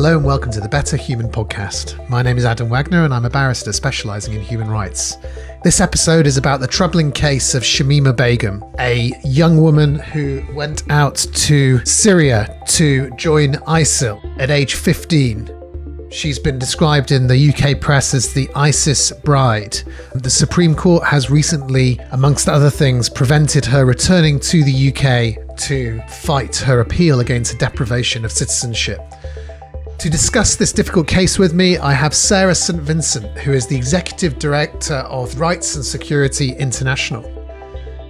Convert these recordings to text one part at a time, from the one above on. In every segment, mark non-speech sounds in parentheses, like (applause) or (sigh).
Hello and welcome to the Better Human Podcast. My name is Adam Wagner and I'm a barrister specialising in human rights. This episode is about the troubling case of Shamima Begum, a young woman who went out to Syria to join ISIL at age 15 She's been described in the UK press as the ISIS bride. The Supreme Court has recently, amongst other things, prevented her returning to the UK to fight her appeal against the deprivation of citizenship. To discuss this difficult case with me, I have Sarah St. Vincent, who is the Executive Director of Rights and Security International.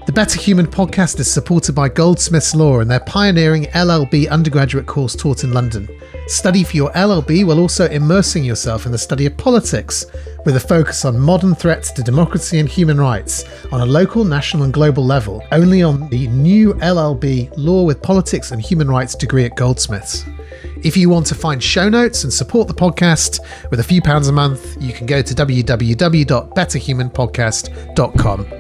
The Better Human podcast is supported by Goldsmiths Law and their pioneering LLB undergraduate course taught in London. Study for your LLB while also immersing yourself in the study of politics, with a focus on modern threats to democracy and human rights on a local, national, and global level, only on the new LLB Law with Politics and Human Rights degree at Goldsmiths. If you want to find show notes and support the podcast with a few pounds a month, you can go to www.betterhumanpodcast.com.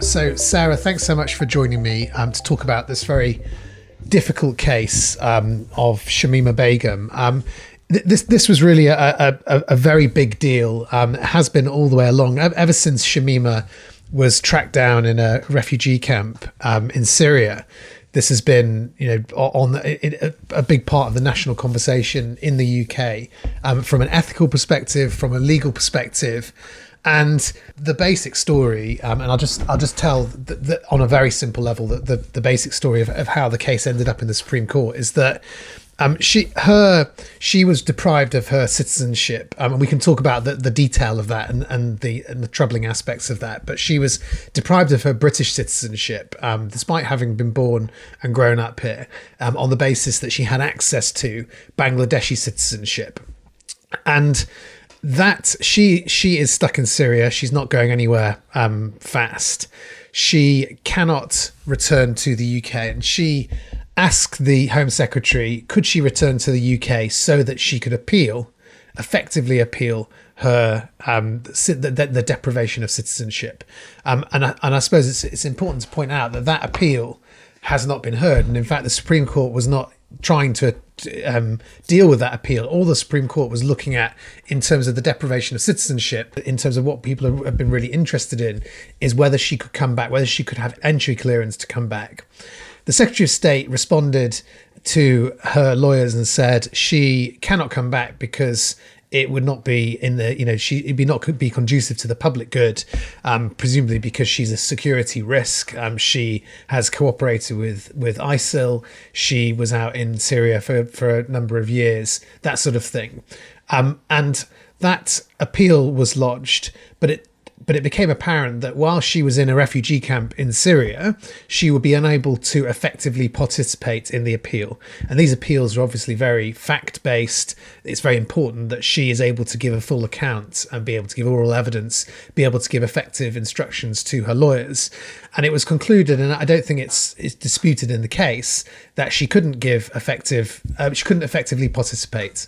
So, Sarah, thanks so much for joining me um, to talk about this very difficult case um, of Shamima Begum. Um, th- this this was really a, a, a very big deal. Um, it has been all the way along ever since Shamima was tracked down in a refugee camp um, in Syria. This has been, you know, on a, a big part of the national conversation in the UK, um, from an ethical perspective, from a legal perspective. And the basic story, um, and I'll just I'll just tell on a very simple level that the, the basic story of, of how the case ended up in the Supreme Court is that um, she her she was deprived of her citizenship, um, and we can talk about the, the detail of that and, and the and the troubling aspects of that. But she was deprived of her British citizenship, um, despite having been born and grown up here, um, on the basis that she had access to Bangladeshi citizenship, and that she she is stuck in Syria. She's not going anywhere um, fast. She cannot return to the UK, and she asked the Home Secretary could she return to the UK so that she could appeal, effectively appeal her um, the, the, deprivation of citizenship. Um, and I, and I suppose it's it's important to point out that that appeal has not been heard, and in fact, the Supreme Court was not trying to um, deal with that appeal. All the Supreme Court was looking at in terms of the deprivation of citizenship, in terms of what people have been really interested in, is whether she could come back, whether she could have entry clearance to come back. The Secretary of State responded to her lawyers and said she cannot come back because it would not be in the you know she it'd be not be conducive to the public good um, presumably because she's a security risk. Um, she has cooperated with with isil she was out in syria for for a number of years that sort of thing. Um, and that appeal was lodged but it but it became apparent that while she was in a refugee camp in Syria, she would be unable to effectively participate in the appeal. And these appeals are obviously very fact based. It's very important that she is able to give a full account and be able to give oral evidence, be able to give effective instructions to her lawyers. And it was concluded, and I don't think it's, it's disputed in the case, that she couldn't give effective, uh, she couldn't effectively participate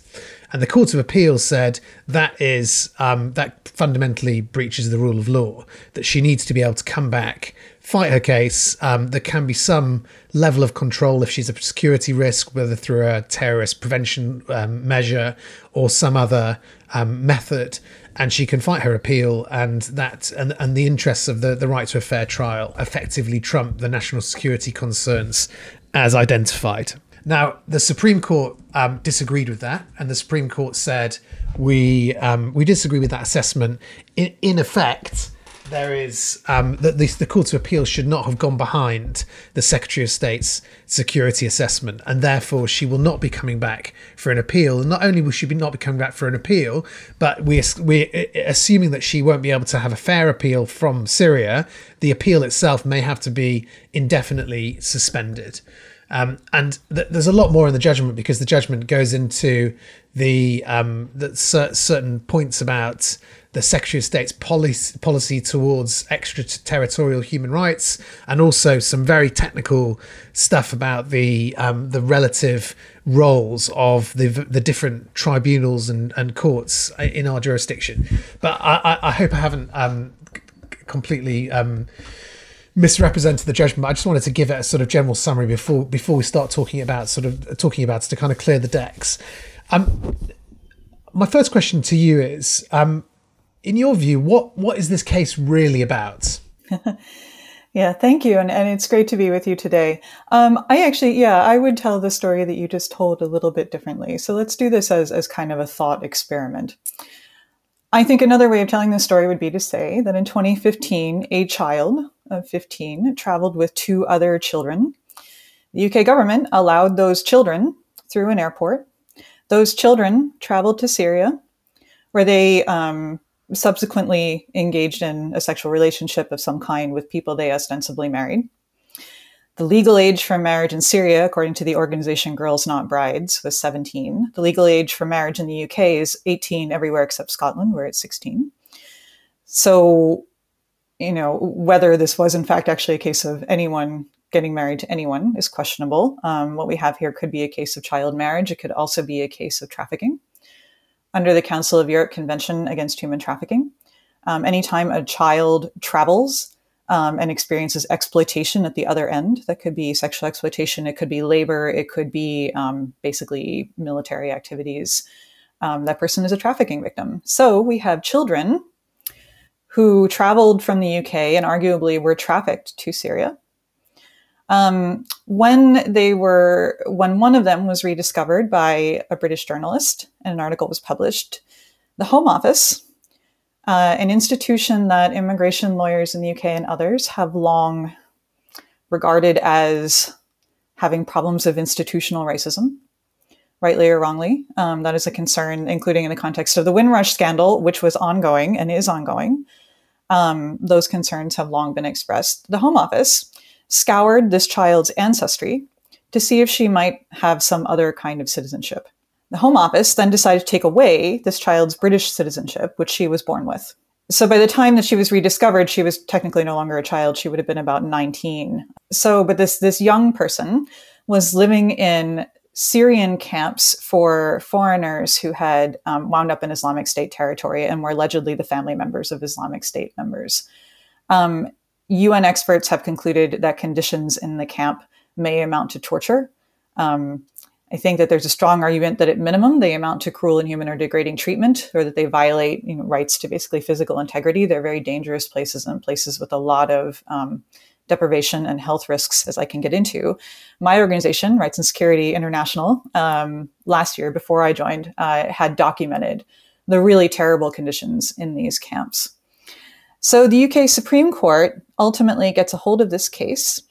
and the Court of Appeal said that is um, that fundamentally breaches the rule of law. That she needs to be able to come back, fight her case. Um, there can be some level of control if she's a security risk, whether through a terrorist prevention um, measure or some other um, method. And she can fight her appeal, and that and, and the interests of the, the right to a fair trial effectively trump the national security concerns as identified. Now, the Supreme Court um, disagreed with that, and the Supreme Court said we um, we disagree with that assessment. In, in effect, there is um, that the, the Court of Appeal should not have gone behind the Secretary of State's security assessment, and therefore she will not be coming back for an appeal. And not only will she be not be coming back for an appeal, but we we assuming that she won't be able to have a fair appeal from Syria. The appeal itself may have to be indefinitely suspended. Um, and th- there's a lot more in the judgment because the judgment goes into the, um, the cer- certain points about the Secretary of State's policy, policy towards extraterritorial human rights, and also some very technical stuff about the um, the relative roles of the the different tribunals and, and courts in our jurisdiction. But I, I hope I haven't um, completely um, misrepresented the judgment. I just wanted to give it a sort of general summary before before we start talking about sort of talking about to kind of clear the decks. Um, my first question to you is, um, in your view, what what is this case really about? (laughs) yeah, thank you, and and it's great to be with you today. Um, I actually, yeah, I would tell the story that you just told a little bit differently. So let's do this as as kind of a thought experiment. I think another way of telling this story would be to say that in 2015, a child of 15 traveled with two other children. The UK government allowed those children through an airport. Those children traveled to Syria, where they um, subsequently engaged in a sexual relationship of some kind with people they ostensibly married. The legal age for marriage in Syria, according to the organization Girls Not Brides, was 17. The legal age for marriage in the UK is 18 everywhere except Scotland, where it's 16. So, you know, whether this was in fact actually a case of anyone getting married to anyone is questionable. Um, what we have here could be a case of child marriage. It could also be a case of trafficking. Under the Council of Europe Convention Against Human Trafficking, um, anytime a child travels um, and experiences exploitation at the other end. That could be sexual exploitation, it could be labor, it could be um, basically military activities. Um, that person is a trafficking victim. So we have children who traveled from the UK and arguably were trafficked to Syria. Um, when they were, when one of them was rediscovered by a British journalist and an article was published, the Home Office uh, an institution that immigration lawyers in the UK and others have long regarded as having problems of institutional racism, rightly or wrongly. Um, that is a concern, including in the context of the Windrush scandal, which was ongoing and is ongoing. Um, those concerns have long been expressed. The Home Office scoured this child's ancestry to see if she might have some other kind of citizenship. The Home Office then decided to take away this child's British citizenship, which she was born with. So by the time that she was rediscovered, she was technically no longer a child. She would have been about 19. So, but this, this young person was living in Syrian camps for foreigners who had um, wound up in Islamic State territory and were allegedly the family members of Islamic State members. Um, UN experts have concluded that conditions in the camp may amount to torture. Um, I think that there's a strong argument that at minimum they amount to cruel, and inhuman, or degrading treatment, or that they violate you know, rights to basically physical integrity. They're very dangerous places and places with a lot of um, deprivation and health risks, as I can get into. My organization, Rights and Security International, um, last year before I joined, uh, had documented the really terrible conditions in these camps. So the UK Supreme Court ultimately gets a hold of this case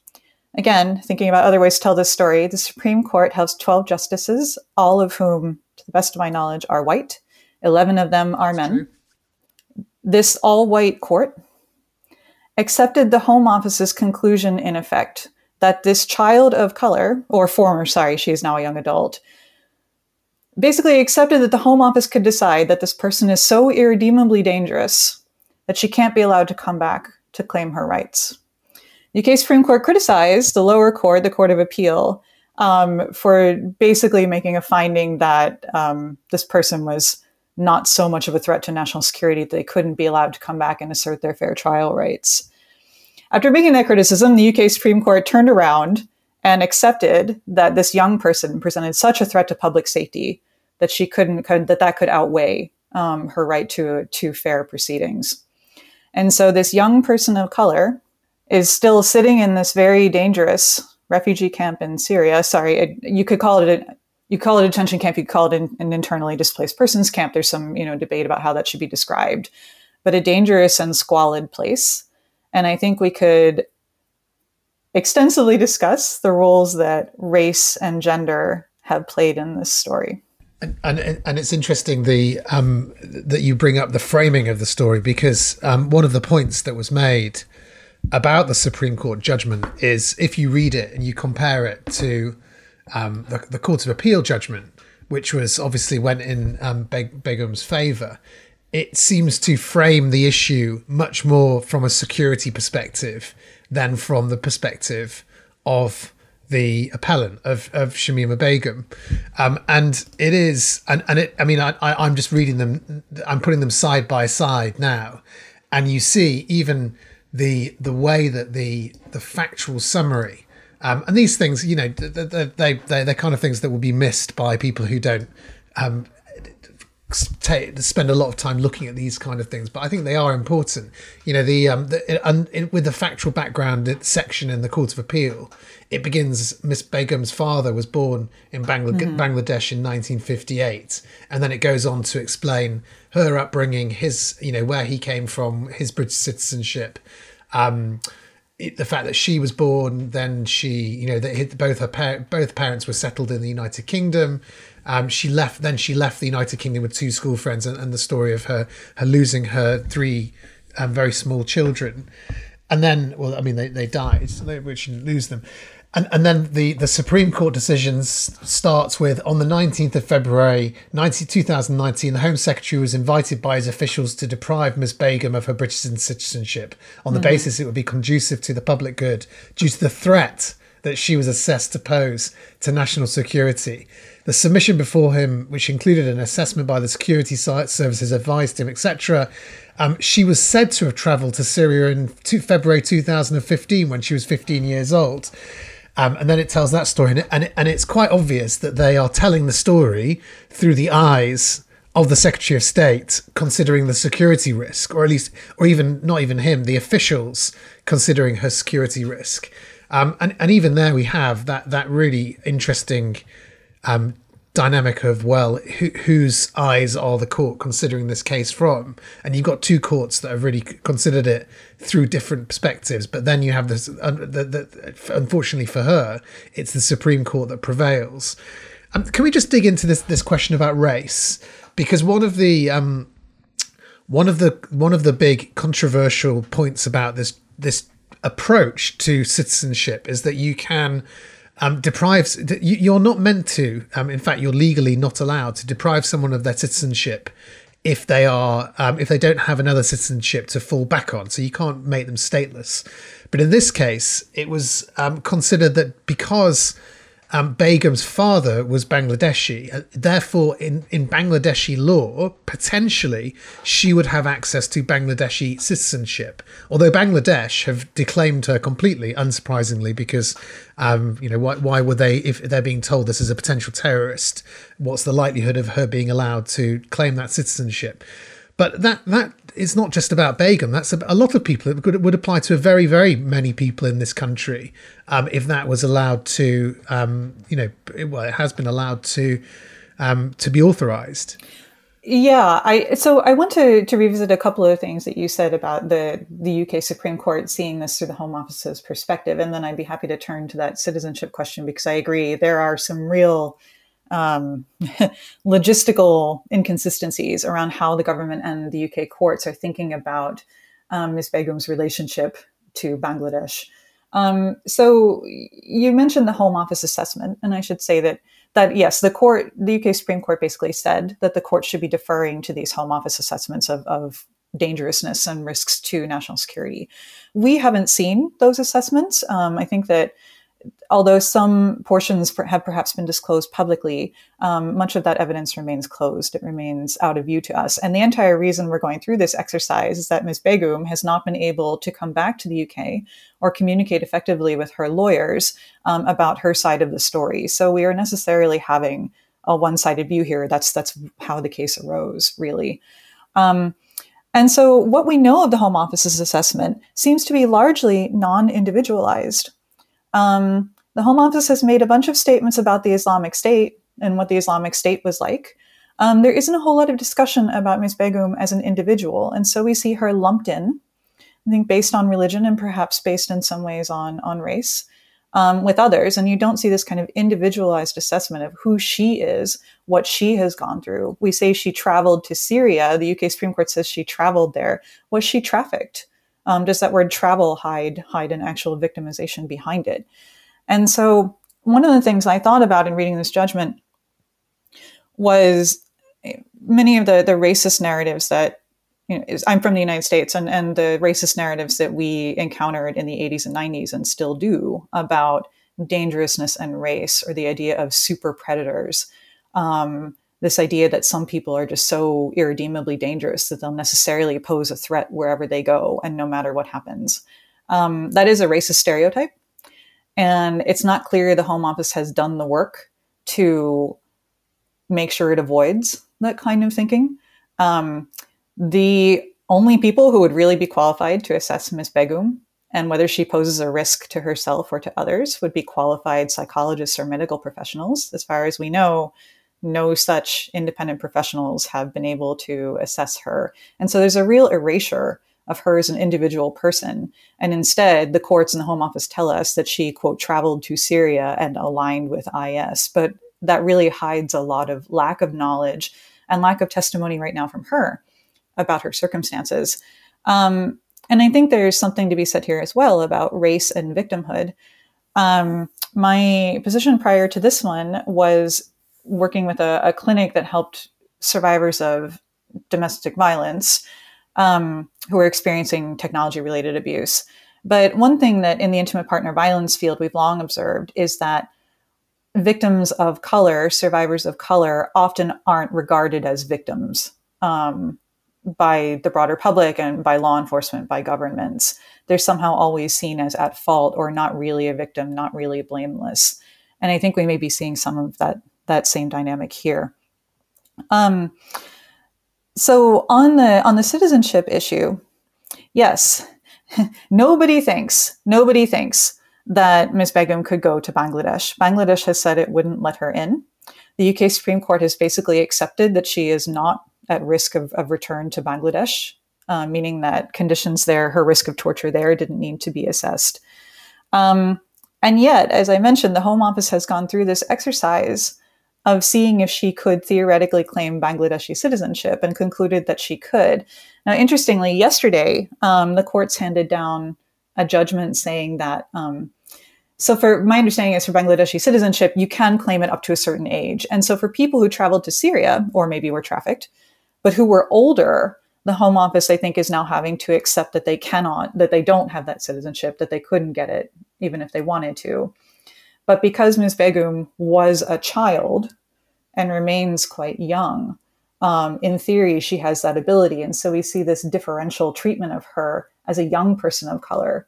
Again, thinking about other ways to tell this story, the Supreme Court has 12 justices, all of whom, to the best of my knowledge, are white. 11 of them are That's men. True. This all white court accepted the Home Office's conclusion, in effect, that this child of color, or former, sorry, she is now a young adult, basically accepted that the Home Office could decide that this person is so irredeemably dangerous that she can't be allowed to come back to claim her rights. UK Supreme Court criticized the lower court, the Court of Appeal, um, for basically making a finding that um, this person was not so much of a threat to national security that they couldn't be allowed to come back and assert their fair trial rights. After making that criticism, the UK Supreme Court turned around and accepted that this young person presented such a threat to public safety that she couldn't could, that that could outweigh um, her right to to fair proceedings. And so this young person of color is still sitting in this very dangerous refugee camp in Syria. Sorry, you could call it a you call it a detention camp. You call it an, an, internally displaced persons camp. There's some you know debate about how that should be described, but a dangerous and squalid place. And I think we could extensively discuss the roles that race and gender have played in this story. And, and, and it's interesting the um, that you bring up the framing of the story because um, one of the points that was made about the Supreme Court judgment is if you read it and you compare it to um, the, the Court of Appeal judgment, which was obviously went in um, Begum's favour, it seems to frame the issue much more from a security perspective than from the perspective of the appellant of, of Shamima Begum. Um, and it is, and, and it, I mean, I, I, I'm just reading them, I'm putting them side by side now. And you see, even the the way that the the factual summary um, and these things, you know, they, they, they, they're kind of things that will be missed by people who don't um, spend a lot of time looking at these kind of things, but I think they are important. You know, the, um, the and with the factual background section in the Court of Appeal, it begins. Miss Begum's father was born in Bangla- mm-hmm. Bangladesh in 1958, and then it goes on to explain her upbringing, his, you know, where he came from, his British citizenship. Um, the fact that she was born, then she, you know, that both her par- both parents were settled in the United Kingdom. Um, she left. Then she left the United Kingdom with two school friends, and, and the story of her her losing her three um, very small children, and then, well, I mean, they, they died, so they, we shouldn't lose them. And, and then the, the Supreme Court decisions starts with on the 19th of February 90, 2019, the Home Secretary was invited by his officials to deprive Ms. Begum of her British citizenship on the mm-hmm. basis it would be conducive to the public good due to the threat that she was assessed to pose to national security. The submission before him, which included an assessment by the security services, advised him, etc. Um, she was said to have travelled to Syria in February 2015 when she was 15 years old. Um, and then it tells that story, and, and, and it's quite obvious that they are telling the story through the eyes of the Secretary of State, considering the security risk, or at least, or even not even him, the officials considering her security risk. Um, and, and even there, we have that that really interesting um, dynamic of well who, whose eyes are the court considering this case from? And you've got two courts that have really considered it through different perspectives but then you have this uh, the, the, unfortunately for her it's the supreme court that prevails. Um, can we just dig into this this question about race? Because one of the um, one of the one of the big controversial points about this this approach to citizenship is that you can um, deprives you're not meant to um, in fact you're legally not allowed to deprive someone of their citizenship if they are um, if they don't have another citizenship to fall back on. So you can't make them stateless. But in this case it was um, considered that because um, Begum's father was Bangladeshi. Uh, therefore, in, in Bangladeshi law, potentially she would have access to Bangladeshi citizenship. Although Bangladesh have declaimed her completely, unsurprisingly, because um, you know why, why would they if they're being told this is a potential terrorist? What's the likelihood of her being allowed to claim that citizenship? But that that is not just about Begum. That's a, a lot of people. It would, would apply to very, very many people in this country um, if that was allowed to, um, you know, it, well, it has been allowed to um, to be authorized. Yeah, I so I want to to revisit a couple of things that you said about the the UK Supreme Court seeing this through the Home Office's perspective, and then I'd be happy to turn to that citizenship question because I agree there are some real um, (laughs) logistical inconsistencies around how the government and the UK courts are thinking about um, Ms. Begum's relationship to Bangladesh. Um, so you mentioned the Home Office assessment, and I should say that that yes, the court, the UK Supreme Court, basically said that the court should be deferring to these Home Office assessments of, of dangerousness and risks to national security. We haven't seen those assessments. Um, I think that although some portions have perhaps been disclosed publicly, um, much of that evidence remains closed. It remains out of view to us. And the entire reason we're going through this exercise is that Ms. Begum has not been able to come back to the UK or communicate effectively with her lawyers um, about her side of the story. So we are necessarily having a one-sided view here. That's that's how the case arose, really. Um, and so what we know of the Home Office's assessment seems to be largely non-individualized. Um, the Home Office has made a bunch of statements about the Islamic State and what the Islamic State was like. Um, there isn't a whole lot of discussion about Ms. Begum as an individual, and so we see her lumped in, I think, based on religion and perhaps based in some ways on on race. Um, with others, and you don't see this kind of individualized assessment of who she is, what she has gone through. We say she traveled to Syria. The UK Supreme Court says she traveled there. Was she trafficked? Um, does that word travel hide hide an actual victimization behind it? And so one of the things I thought about in reading this judgment was many of the the racist narratives that you know, is, I'm from the United States, and and the racist narratives that we encountered in the 80s and 90s and still do about dangerousness and race, or the idea of super predators. Um, this idea that some people are just so irredeemably dangerous that they'll necessarily pose a threat wherever they go and no matter what happens. Um, that is a racist stereotype. And it's not clear the Home Office has done the work to make sure it avoids that kind of thinking. Um, the only people who would really be qualified to assess Ms. Begum and whether she poses a risk to herself or to others would be qualified psychologists or medical professionals. As far as we know, no such independent professionals have been able to assess her. And so there's a real erasure of her as an individual person. And instead, the courts and the Home Office tell us that she, quote, traveled to Syria and aligned with IS. But that really hides a lot of lack of knowledge and lack of testimony right now from her about her circumstances. Um, and I think there's something to be said here as well about race and victimhood. Um, my position prior to this one was working with a, a clinic that helped survivors of domestic violence um, who are experiencing technology related abuse. But one thing that in the intimate partner violence field we've long observed is that victims of color, survivors of color, often aren't regarded as victims um, by the broader public and by law enforcement, by governments. They're somehow always seen as at fault or not really a victim, not really blameless. And I think we may be seeing some of that that same dynamic here. Um, so on the on the citizenship issue, yes, (laughs) nobody thinks nobody thinks that Ms. Begum could go to Bangladesh. Bangladesh has said it wouldn't let her in. The UK Supreme Court has basically accepted that she is not at risk of, of return to Bangladesh, uh, meaning that conditions there, her risk of torture there, didn't need to be assessed. Um, and yet, as I mentioned, the Home Office has gone through this exercise of seeing if she could theoretically claim Bangladeshi citizenship and concluded that she could. Now, interestingly, yesterday, um, the courts handed down a judgment saying that. Um, so, for my understanding is for Bangladeshi citizenship, you can claim it up to a certain age. And so, for people who traveled to Syria or maybe were trafficked, but who were older, the Home Office, I think, is now having to accept that they cannot, that they don't have that citizenship, that they couldn't get it even if they wanted to. But because Ms. Begum was a child and remains quite young, um, in theory, she has that ability. And so we see this differential treatment of her as a young person of color.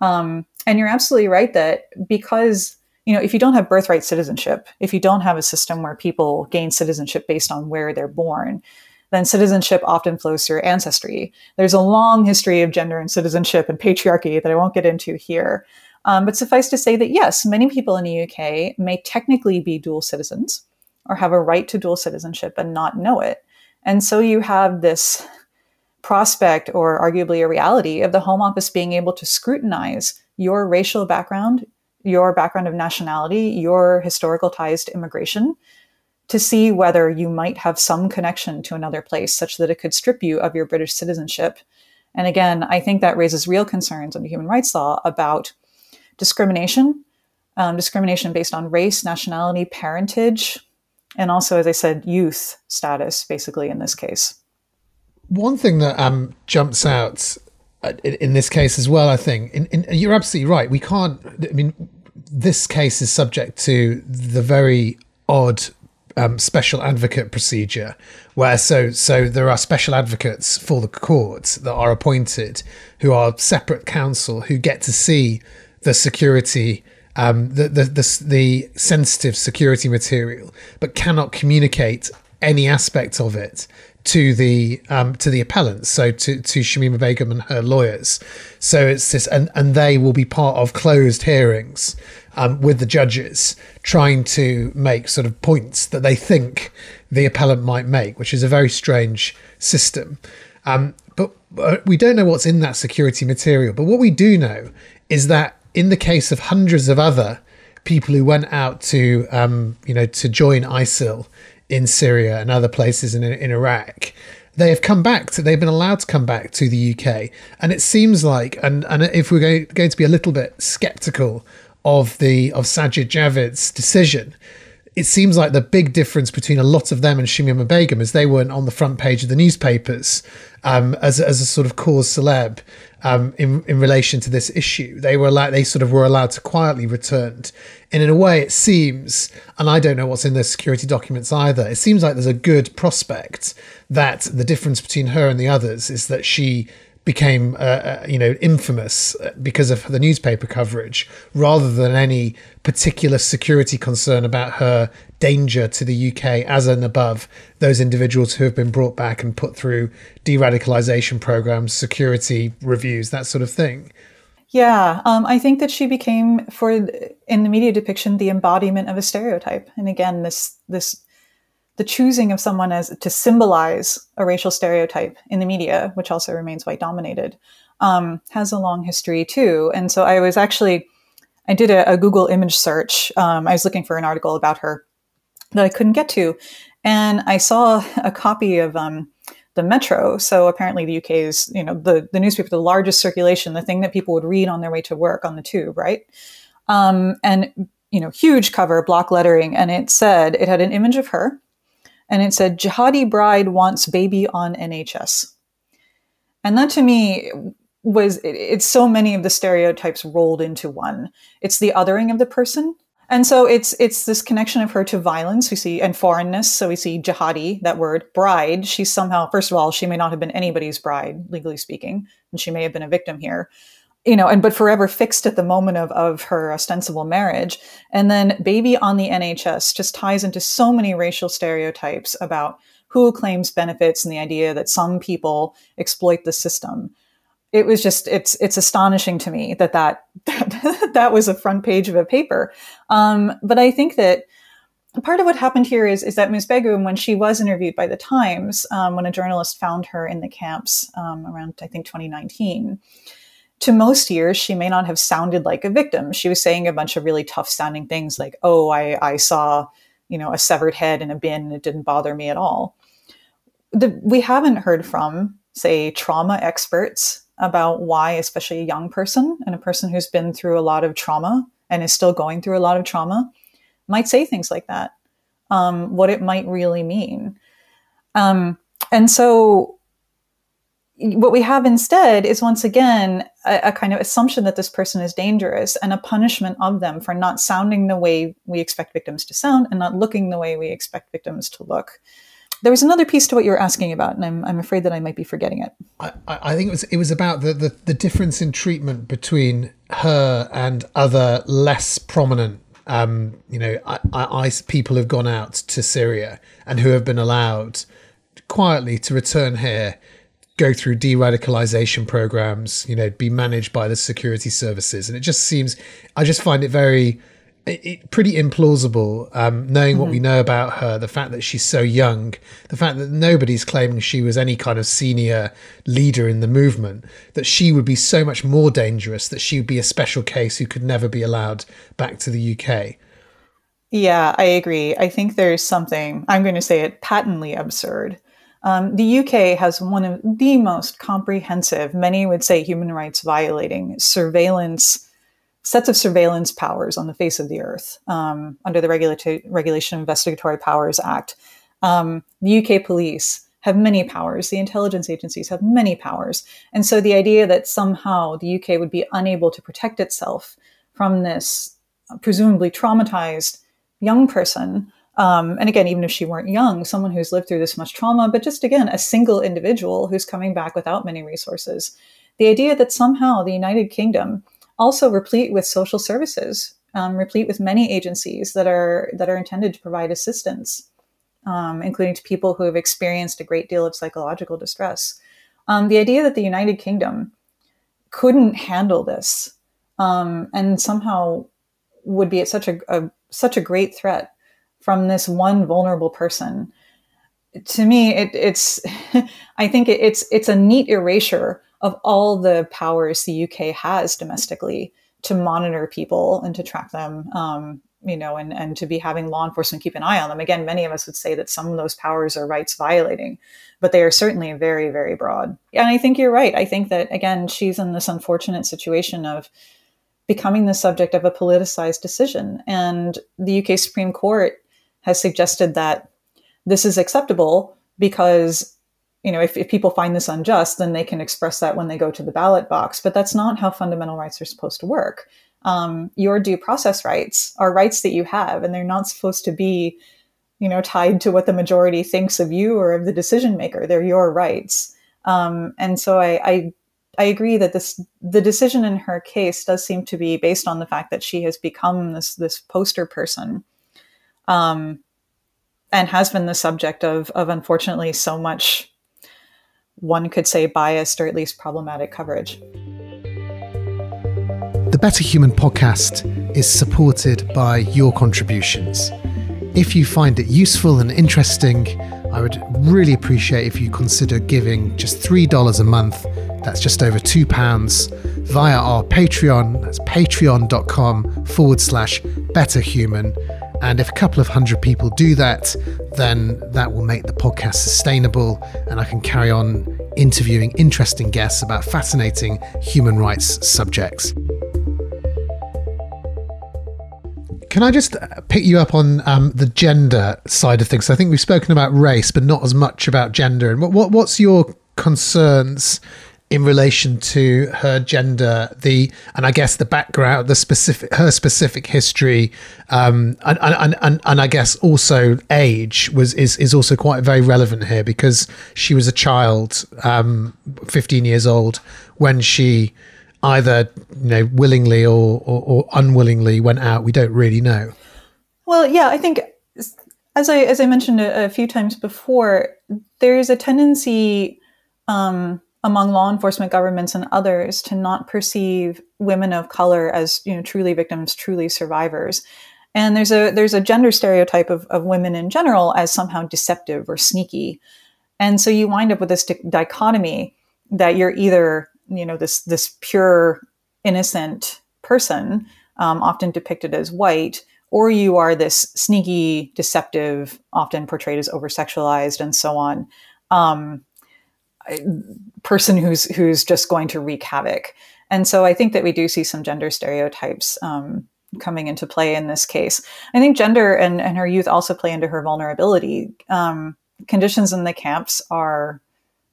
Um, and you're absolutely right that because, you know, if you don't have birthright citizenship, if you don't have a system where people gain citizenship based on where they're born, then citizenship often flows through ancestry. There's a long history of gender and citizenship and patriarchy that I won't get into here. Um, but suffice to say that yes, many people in the UK may technically be dual citizens or have a right to dual citizenship and not know it. And so you have this prospect or arguably a reality of the Home Office being able to scrutinize your racial background, your background of nationality, your historical ties to immigration to see whether you might have some connection to another place such that it could strip you of your British citizenship. And again, I think that raises real concerns under human rights law about discrimination, um, discrimination based on race, nationality, parentage, and also, as I said, youth status, basically, in this case. One thing that um, jumps out uh, in, in, this case as well, I think, in, in, you're absolutely right. We can't, I mean, this case is subject to the very odd um, special advocate procedure, where so so there are special advocates for the courts that are appointed, who are separate counsel who get to see the security, um, the, the, the, the sensitive security material, but cannot communicate any aspect of it to the um, to the appellants, so to to Shamima Begum and her lawyers. So it's this, and and they will be part of closed hearings um, with the judges, trying to make sort of points that they think the appellant might make, which is a very strange system. Um, but we don't know what's in that security material. But what we do know is that in the case of hundreds of other people who went out to, um, you know, to join ISIL in Syria and other places in, in Iraq, they have come back to, they've been allowed to come back to the UK. And it seems like, and, and if we're going, going to be a little bit skeptical of the, of Sajid Javid's decision, it seems like the big difference between a lot of them and Shamima Begum is they weren't on the front page of the newspapers um, as, as a sort of cause celeb um, in in relation to this issue. They were allowed, they sort of were allowed to quietly return. And in a way, it seems, and I don't know what's in the security documents either. It seems like there's a good prospect that the difference between her and the others is that she became, uh, uh, you know, infamous because of the newspaper coverage, rather than any particular security concern about her danger to the UK as and above those individuals who have been brought back and put through de-radicalization programs, security reviews, that sort of thing. Yeah, um, I think that she became, for in the media depiction, the embodiment of a stereotype. And again, this this the choosing of someone as to symbolize a racial stereotype in the media, which also remains white dominated, um, has a long history too. And so I was actually, I did a, a Google image search. Um, I was looking for an article about her that I couldn't get to, and I saw a copy of um, the Metro. So apparently, the UK is, you know, the the newspaper, the largest circulation, the thing that people would read on their way to work on the tube, right? Um, and you know, huge cover, block lettering, and it said it had an image of her and it said jihadi bride wants baby on NHS. And that to me was it, it's so many of the stereotypes rolled into one. It's the othering of the person. And so it's it's this connection of her to violence we see and foreignness. So we see jihadi, that word, bride. She's somehow, first of all, she may not have been anybody's bride, legally speaking, and she may have been a victim here you know, and but forever fixed at the moment of, of her ostensible marriage. And then baby on the NHS just ties into so many racial stereotypes about who claims benefits and the idea that some people exploit the system. It was just it's it's astonishing to me that that (laughs) that, that was a front page of a paper. Um, but I think that part of what happened here is, is that Ms. Begum, when she was interviewed by the Times, um, when a journalist found her in the camps um, around, I think, 2019, to most ears, she may not have sounded like a victim. She was saying a bunch of really tough sounding things like, oh, I, I saw, you know, a severed head in a bin and it didn't bother me at all. The, we haven't heard from, say, trauma experts about why, especially a young person and a person who's been through a lot of trauma and is still going through a lot of trauma, might say things like that, um, what it might really mean. Um, and so what we have instead is once again a, a, kind of assumption that this person is dangerous and a punishment of them for not sounding the way we expect victims to sound and not looking the way we expect victims to look. There was another piece to what you were asking about, and I'm, I'm afraid that I might be forgetting it. I, I think it was it was about the, the, the difference in treatment between her and other less prominent um, you know, I, I, people have gone out to Syria and who have been allowed quietly to return here go through de-radicalization programs you know be managed by the security services and it just seems i just find it very it, it, pretty implausible um, knowing mm-hmm. what we mm-hmm. know about her the fact that she's so young the fact that nobody's claiming she was any kind of senior leader in the movement that she would be so much more dangerous that she would be a special case who could never be allowed back to the uk yeah i agree i think there's something i'm going to say it patently absurd um, the UK has one of the most comprehensive, many would say human rights violating surveillance sets of surveillance powers on the face of the earth um, under the Regulata- Regulation Investigatory Powers Act. Um, the UK police have many powers. The intelligence agencies have many powers. And so the idea that somehow the UK would be unable to protect itself from this presumably traumatized young person um, and again, even if she weren't young, someone who's lived through this much trauma, but just again, a single individual who's coming back without many resources. The idea that somehow the United Kingdom, also replete with social services, um, replete with many agencies that are that are intended to provide assistance, um, including to people who have experienced a great deal of psychological distress. Um, the idea that the United Kingdom couldn't handle this um, and somehow would be at such a, a such a great threat from this one vulnerable person. To me it, it's (laughs) i think it, it's it's a neat erasure of all the powers the uk has domestically to monitor people and to track them um, you know and, and to be having law enforcement keep an eye on them. Again many of us would say that some of those powers are rights violating but they are certainly very very broad. And i think you're right. I think that again she's in this unfortunate situation of becoming the subject of a politicized decision. And the uk supreme court has suggested that this is acceptable because you know if, if people find this unjust then they can express that when they go to the ballot box but that's not how fundamental rights are supposed to work. Um, your due process rights are rights that you have and they're not supposed to be you know tied to what the majority thinks of you or of the decision maker. They're your rights. Um, and so I, I I agree that this the decision in her case does seem to be based on the fact that she has become this this poster person, um, and has been the subject of of unfortunately so much one could say biased or at least problematic coverage. The Better Human podcast is supported by your contributions. If you find it useful and interesting, I would really appreciate if you consider giving just $3 a month that's just over £2 via our Patreon. That's patreon.com forward slash betterhuman. And if a couple of hundred people do that, then that will make the podcast sustainable and I can carry on interviewing interesting guests about fascinating human rights subjects. Can I just pick you up on um, the gender side of things? I think we've spoken about race, but not as much about gender. And what, what what's your concerns in relation to her gender, the and I guess the background, the specific her specific history, um, and, and and and I guess also age was is is also quite very relevant here because she was a child, um, fifteen years old when she either you know willingly or, or, or unwillingly went out. We don't really know. Well, yeah, I think as I as I mentioned a, a few times before, there is a tendency. Um, among law enforcement governments and others to not perceive women of color as you know truly victims truly survivors. And there's a there's a gender stereotype of, of women in general as somehow deceptive or sneaky. And so you wind up with this di- dichotomy that you're either you know this this pure innocent person um, often depicted as white or you are this sneaky deceptive often portrayed as over sexualized and so on. Um, person who's who's just going to wreak havoc. And so I think that we do see some gender stereotypes um, coming into play in this case. I think gender and, and her youth also play into her vulnerability. Um, conditions in the camps are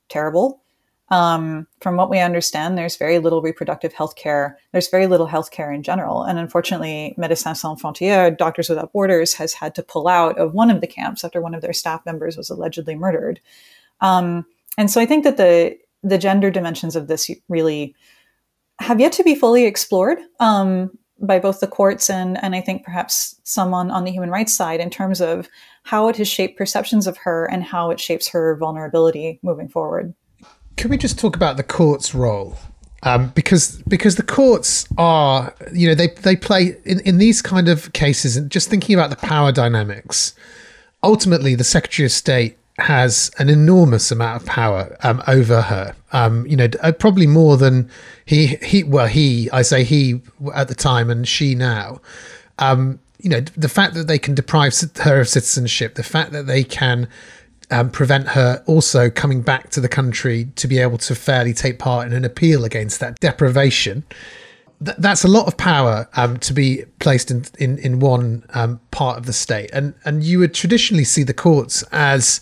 terrible. Um, from what we understand, there's very little reproductive health care. There's very little health care in general. And unfortunately, Médecins Sans Frontières, Doctors Without Borders, has had to pull out of one of the camps after one of their staff members was allegedly murdered. Um, and so I think that the the gender dimensions of this really have yet to be fully explored um, by both the courts and and I think perhaps some on, on the human rights side in terms of how it has shaped perceptions of her and how it shapes her vulnerability moving forward. Can we just talk about the court's role? Um, because because the courts are you know they they play in, in these kind of cases and just thinking about the power dynamics ultimately the secretary of state has an enormous amount of power um, over her. Um, you know, uh, probably more than he he. Well, he I say he at the time and she now. Um, you know, the fact that they can deprive her of citizenship, the fact that they can um, prevent her also coming back to the country to be able to fairly take part in an appeal against that deprivation. Th- that's a lot of power um, to be placed in in, in one um, part of the state, and and you would traditionally see the courts as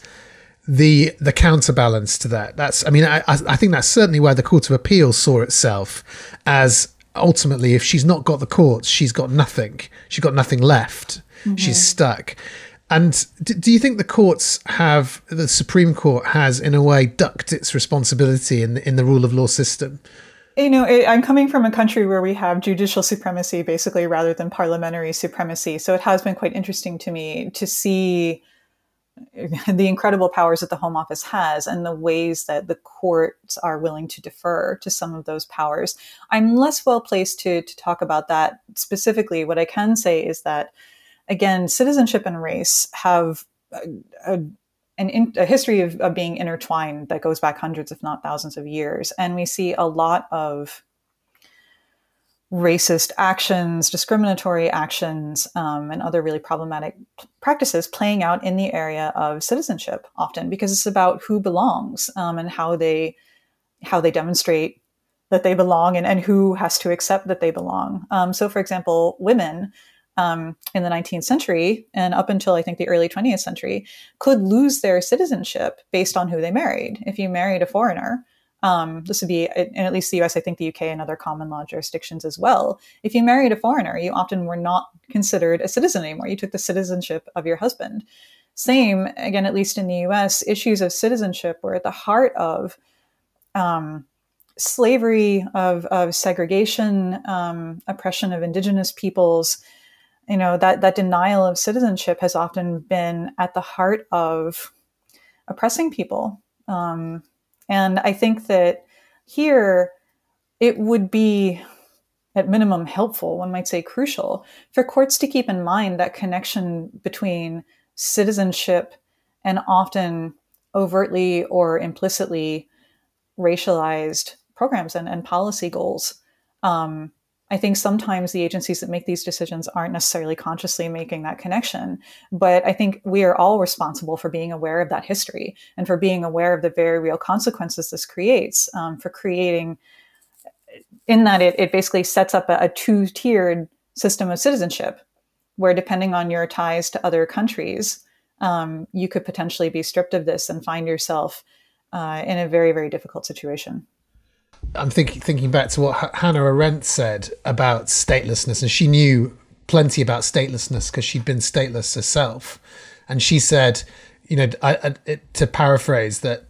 the the counterbalance to that. That's I mean I I think that's certainly where the Court of Appeal saw itself as ultimately if she's not got the courts, she's got nothing. She's got nothing left. Mm-hmm. She's stuck. And do, do you think the courts have the Supreme Court has in a way ducked its responsibility in in the rule of law system? You know, it, I'm coming from a country where we have judicial supremacy basically rather than parliamentary supremacy. So it has been quite interesting to me to see (laughs) the incredible powers that the Home Office has and the ways that the courts are willing to defer to some of those powers. I'm less well placed to, to talk about that specifically. What I can say is that, again, citizenship and race have a, a, an, a history of, of being intertwined that goes back hundreds, if not thousands of years. And we see a lot of racist actions, discriminatory actions, um, and other really problematic practices playing out in the area of citizenship often because it's about who belongs um, and how they how they demonstrate that they belong and, and who has to accept that they belong. Um, so, for example, women um, in the 19th century and up until I think the early 20th century could lose their citizenship based on who they married. If you married a foreigner, um, this would be in at least the US, I think the UK and other common law jurisdictions as well. If you married a foreigner, you often were not considered a citizen anymore. You took the citizenship of your husband. Same, again, at least in the US, issues of citizenship were at the heart of um, slavery, of, of segregation, um, oppression of indigenous peoples. You know, that, that denial of citizenship has often been at the heart of oppressing people. Um, and I think that here it would be at minimum helpful, one might say crucial, for courts to keep in mind that connection between citizenship and often overtly or implicitly racialized programs and, and policy goals. Um, I think sometimes the agencies that make these decisions aren't necessarily consciously making that connection. But I think we are all responsible for being aware of that history and for being aware of the very real consequences this creates um, for creating, in that it, it basically sets up a, a two tiered system of citizenship where depending on your ties to other countries, um, you could potentially be stripped of this and find yourself uh, in a very, very difficult situation. I'm thinking thinking back to what H- Hannah Arendt said about statelessness, and she knew plenty about statelessness because she'd been stateless herself, and she said, you know, I, I, to paraphrase that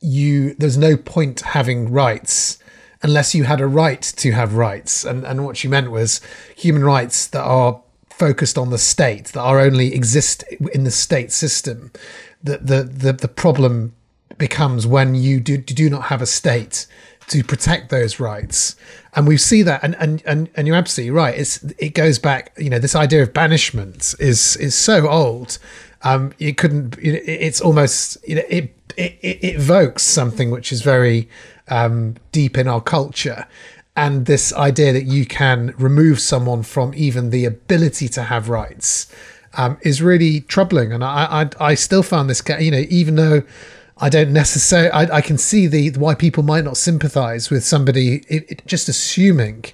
you there's no point having rights unless you had a right to have rights, and and what she meant was human rights that are focused on the state that are only exist in the state system. The the the, the problem becomes when you do, do not have a state to protect those rights. And we see that, and, and, and, and you're absolutely right. It's, it goes back, you know, this idea of banishment is, is so old. Um, it couldn't, it's almost, you know, it, it, it evokes something which is very um, deep in our culture. And this idea that you can remove someone from even the ability to have rights um, is really troubling. And I, I, I still found this, you know, even though I don't necessarily. I, I, can see the why people might not sympathise with somebody it, it, just assuming,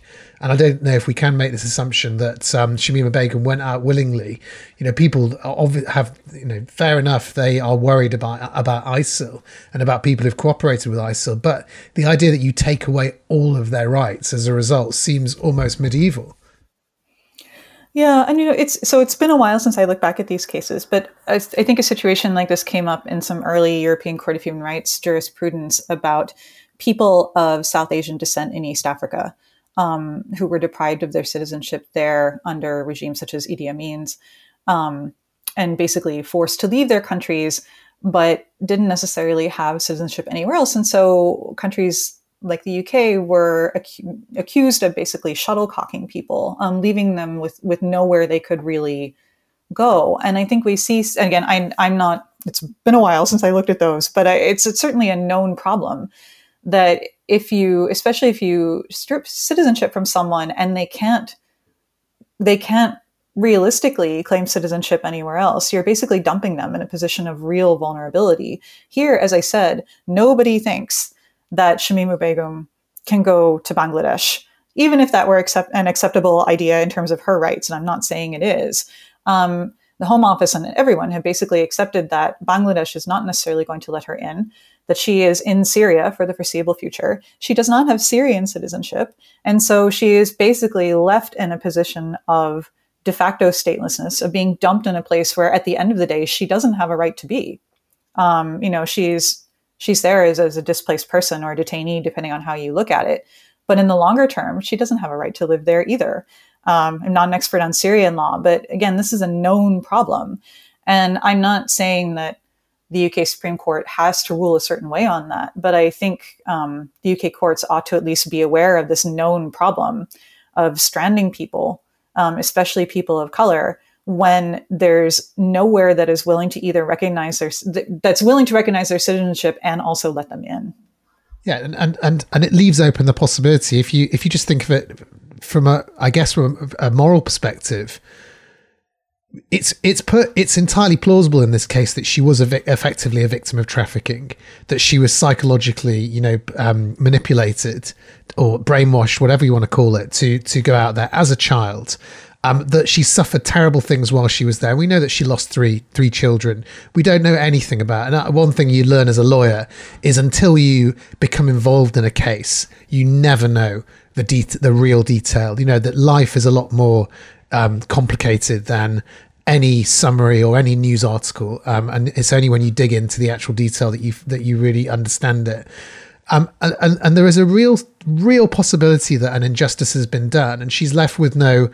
and I don't know if we can make this assumption that um, Shamima Begum went out willingly. You know, people have you know fair enough. They are worried about about ISIL and about people who've cooperated with ISIL, but the idea that you take away all of their rights as a result seems almost medieval. Yeah, and you know, it's so it's been a while since I look back at these cases, but I, I, think a situation like this came up in some early European Court of Human Rights jurisprudence about people of South Asian descent in East Africa um, who were deprived of their citizenship there under regimes such as Idi Amin's, um, and basically forced to leave their countries, but didn't necessarily have citizenship anywhere else, and so countries like the UK, were accused of basically shuttlecocking people, um, leaving them with with nowhere they could really go. And I think we see again. I, I'm not. It's been a while since I looked at those, but I, it's it's certainly a known problem that if you, especially if you strip citizenship from someone and they can't, they can't realistically claim citizenship anywhere else. You're basically dumping them in a position of real vulnerability. Here, as I said, nobody thinks that Shamima Begum can go to Bangladesh, even if that were accept- an acceptable idea in terms of her rights. And I'm not saying it is. Um, the Home Office and everyone have basically accepted that Bangladesh is not necessarily going to let her in, that she is in Syria for the foreseeable future. She does not have Syrian citizenship. And so she is basically left in a position of de facto statelessness, of being dumped in a place where at the end of the day, she doesn't have a right to be. Um, you know, she's she's there as, as a displaced person or a detainee, depending on how you look at it. But in the longer term, she doesn't have a right to live there either. Um, I'm not an expert on Syrian law, but again, this is a known problem. And I'm not saying that the UK Supreme Court has to rule a certain way on that, but I think um, the UK courts ought to at least be aware of this known problem of stranding people, um, especially people of color, when there's nowhere that is willing to either recognize their that's willing to recognize their citizenship and also let them in. Yeah, and and and, and it leaves open the possibility if you if you just think of it from a I guess from a, moral perspective, it's it's put it's entirely plausible in this case that she was a vi- effectively a victim of trafficking, that she was psychologically you know um, manipulated or brainwashed, whatever you want to call it, to to go out there as a child um, that she suffered terrible things while she was there. We know that she lost three three children. We don't know anything about. It. And uh, one thing you learn as a lawyer is until you become involved in a case, you never know the de- the real detail. You know that life is a lot more um, complicated than any summary or any news article, um, and it's only when you dig into the actual detail that you that you really understand it. Um, and, and there is a real real possibility that an injustice has been done, and she's left with no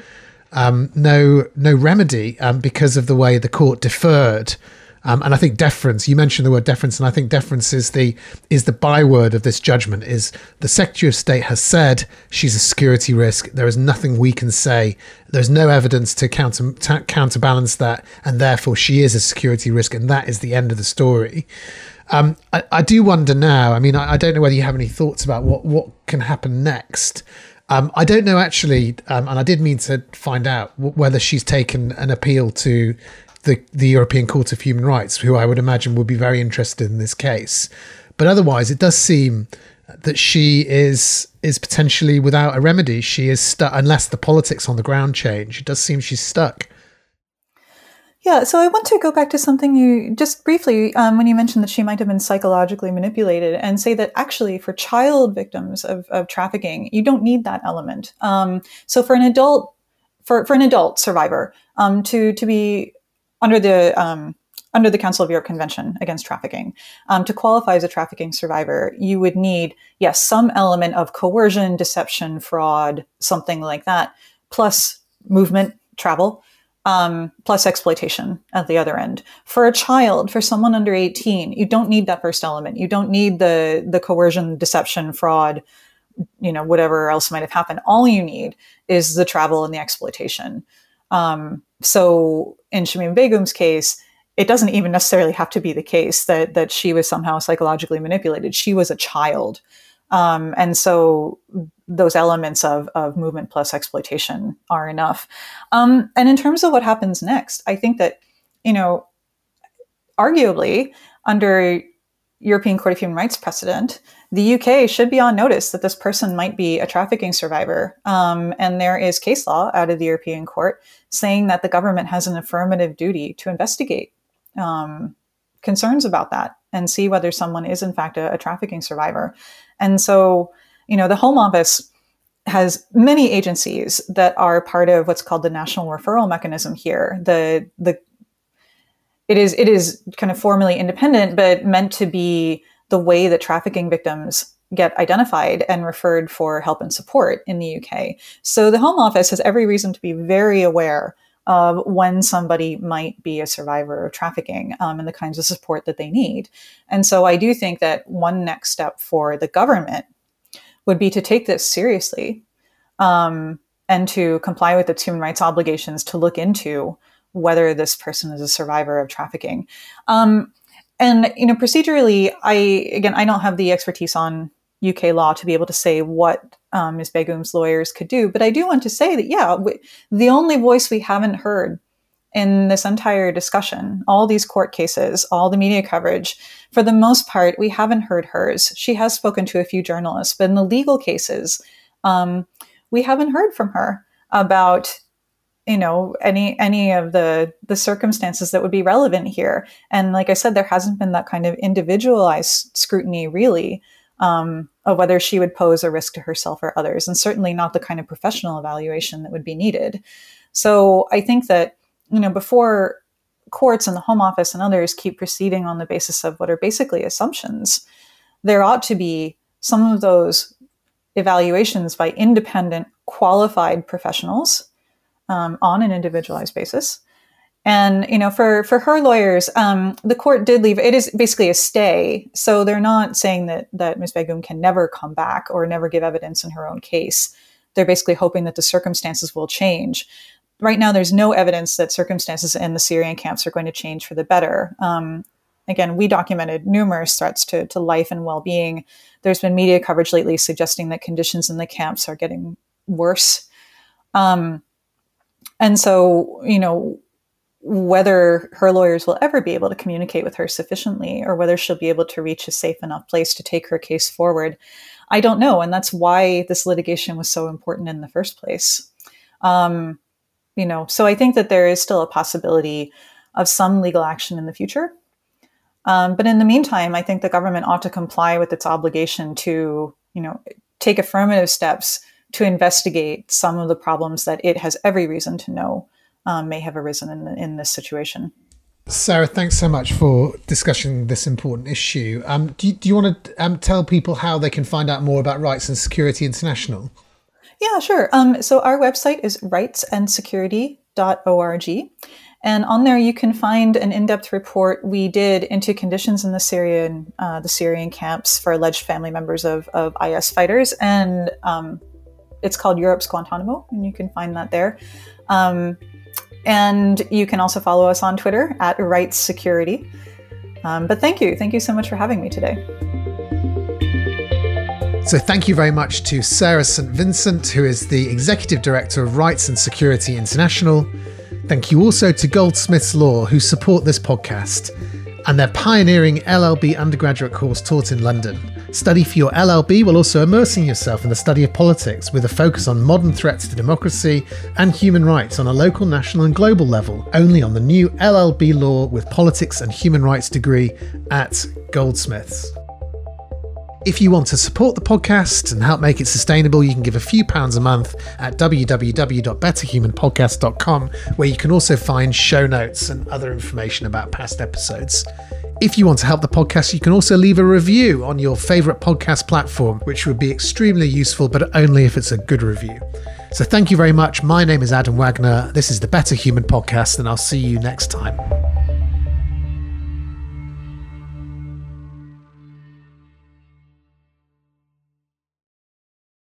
um, no no remedy um, because of the way the court deferred um, and I think deference. You mentioned the word deference, and I think deference is the is the byword of this judgment. Is the Secretary of State has said she's a security risk. There is nothing we can say. There's no evidence to counter to counterbalance that, and therefore she is a security risk, and that is the end of the story. Um, I, I, do wonder now. I mean, I, I, don't know whether you have any thoughts about what what can happen next. Um, I don't know actually, um, and I did mean to find out whether she's taken an appeal to the, the European Court of Human Rights, who I would imagine would be very interested in this case. But otherwise, it does seem that she is is potentially without a remedy. She is stuck unless the politics on the ground change. It does seem she's stuck. Yeah, so I want to go back to something you just briefly um, when you mentioned that she might have been psychologically manipulated, and say that actually for child victims of, of trafficking, you don't need that element. Um, so for an adult, for, for an adult survivor um, to to be under the um, under the Council of Europe Convention Against Trafficking, um, to qualify as a trafficking survivor, you would need, yes, some element of coercion, deception, fraud, something like that, plus movement, travel, um, plus exploitation at the other end. For a child, for someone under 18, you don't need that first element. You don't need the the coercion, deception, fraud, you know, whatever else might have happened. All you need is the travel and the exploitation. Um, so in Shamima Begum's case, it doesn't even necessarily have to be the case that that she was somehow psychologically manipulated. She was a child, um, and so those elements of of movement plus exploitation are enough. Um, and in terms of what happens next, I think that you know, arguably under European Court of Human Rights precedent, the UK should be on notice that this person might be a trafficking survivor. Um, and there is case law out of the European Court saying that the government has an affirmative duty to investigate um, concerns about that and see whether someone is, in fact, a, a trafficking survivor. And so, you know, the Home Office has many agencies that are part of what's called the national referral mechanism here. The the it is it is kind of formally independent, but meant to be the way that trafficking victims get identified and referred for help and support in the UK. So the Home Office has every reason to be very aware of when somebody might be a survivor of trafficking um, and the kinds of support that they need. And so I do think that one next step for the government would be to take this seriously um, and to comply with its human rights obligations to look into whether this person is a survivor of trafficking. Um, and you know, procedurally, I again, I don't have the expertise on UK law to be able to say what um, Ms. Begum's lawyers could do, but I do want to say that yeah, we, the only voice we haven't heard in this entire discussion, all these court cases, all the media coverage, for the most part, we haven't heard hers. She has spoken to a few journalists, but in the legal cases, um, we haven't heard from her about you know any any of the the circumstances that would be relevant here and like i said there hasn't been that kind of individualized scrutiny really um, of whether she would pose a risk to herself or others and certainly not the kind of professional evaluation that would be needed so i think that you know before courts and the home office and others keep proceeding on the basis of what are basically assumptions there ought to be some of those evaluations by independent qualified professionals um, on an individualized basis. And you know, for for her lawyers, um, the court did leave. It is basically a stay, so they're not saying that that Ms. Begum can never come back or never give evidence in her own case. They're basically hoping that the circumstances will change. Right now, there's no evidence that circumstances in the Syrian camps are going to change for the better. Um, again, we documented numerous threats to, to life and well being. There's been media coverage lately suggesting that conditions in the camps are getting worse. Um, and so, you know, whether her lawyers will ever be able to communicate with her sufficiently or whether she'll be able to reach a safe enough place to take her case forward, I don't know. And that's why this litigation was so important in the first place. Um, you know, so I think that there is still a possibility of some legal action in the future. Um, but in the meantime, I think the government ought to comply with its obligation to, you know, take affirmative steps to investigate some of the problems that it has every reason to know um, may have arisen in, in this situation. Sarah, thanks so much for discussing this important issue. Um, do, you, do, you, want to um, tell people how they can find out more about Rights and Security International? Yeah, sure. Um, so our website is rightsandsecurity.org. And on there, you can find an in-depth report we did into conditions in the Syrian, uh, the Syrian camps for alleged family members of, of IS fighters, and um, it's called Europe's Guantanamo, and you can find that there. Um, and you can also follow us on Twitter at Rights Security. Um, but thank you. Thank you so much for having me today. So, thank you very much to Sarah St. Vincent, who is the Executive Director of Rights and Security International. Thank you also to Goldsmiths Law, who support this podcast, and their pioneering LLB undergraduate course taught in London. Study for your LLB while also immersing yourself in the study of politics with a focus on modern threats to democracy and human rights on a local, national, and global level, only on the new LLB Law with Politics and Human Rights degree at Goldsmiths. If you want to support the podcast and help make it sustainable, you can give a few pounds a month at www.betterhumanpodcast.com, where you can also find show notes and other information about past episodes. If you want to help the podcast, you can also leave a review on your favourite podcast platform, which would be extremely useful, but only if it's a good review. So thank you very much. My name is Adam Wagner. This is the Better Human Podcast, and I'll see you next time.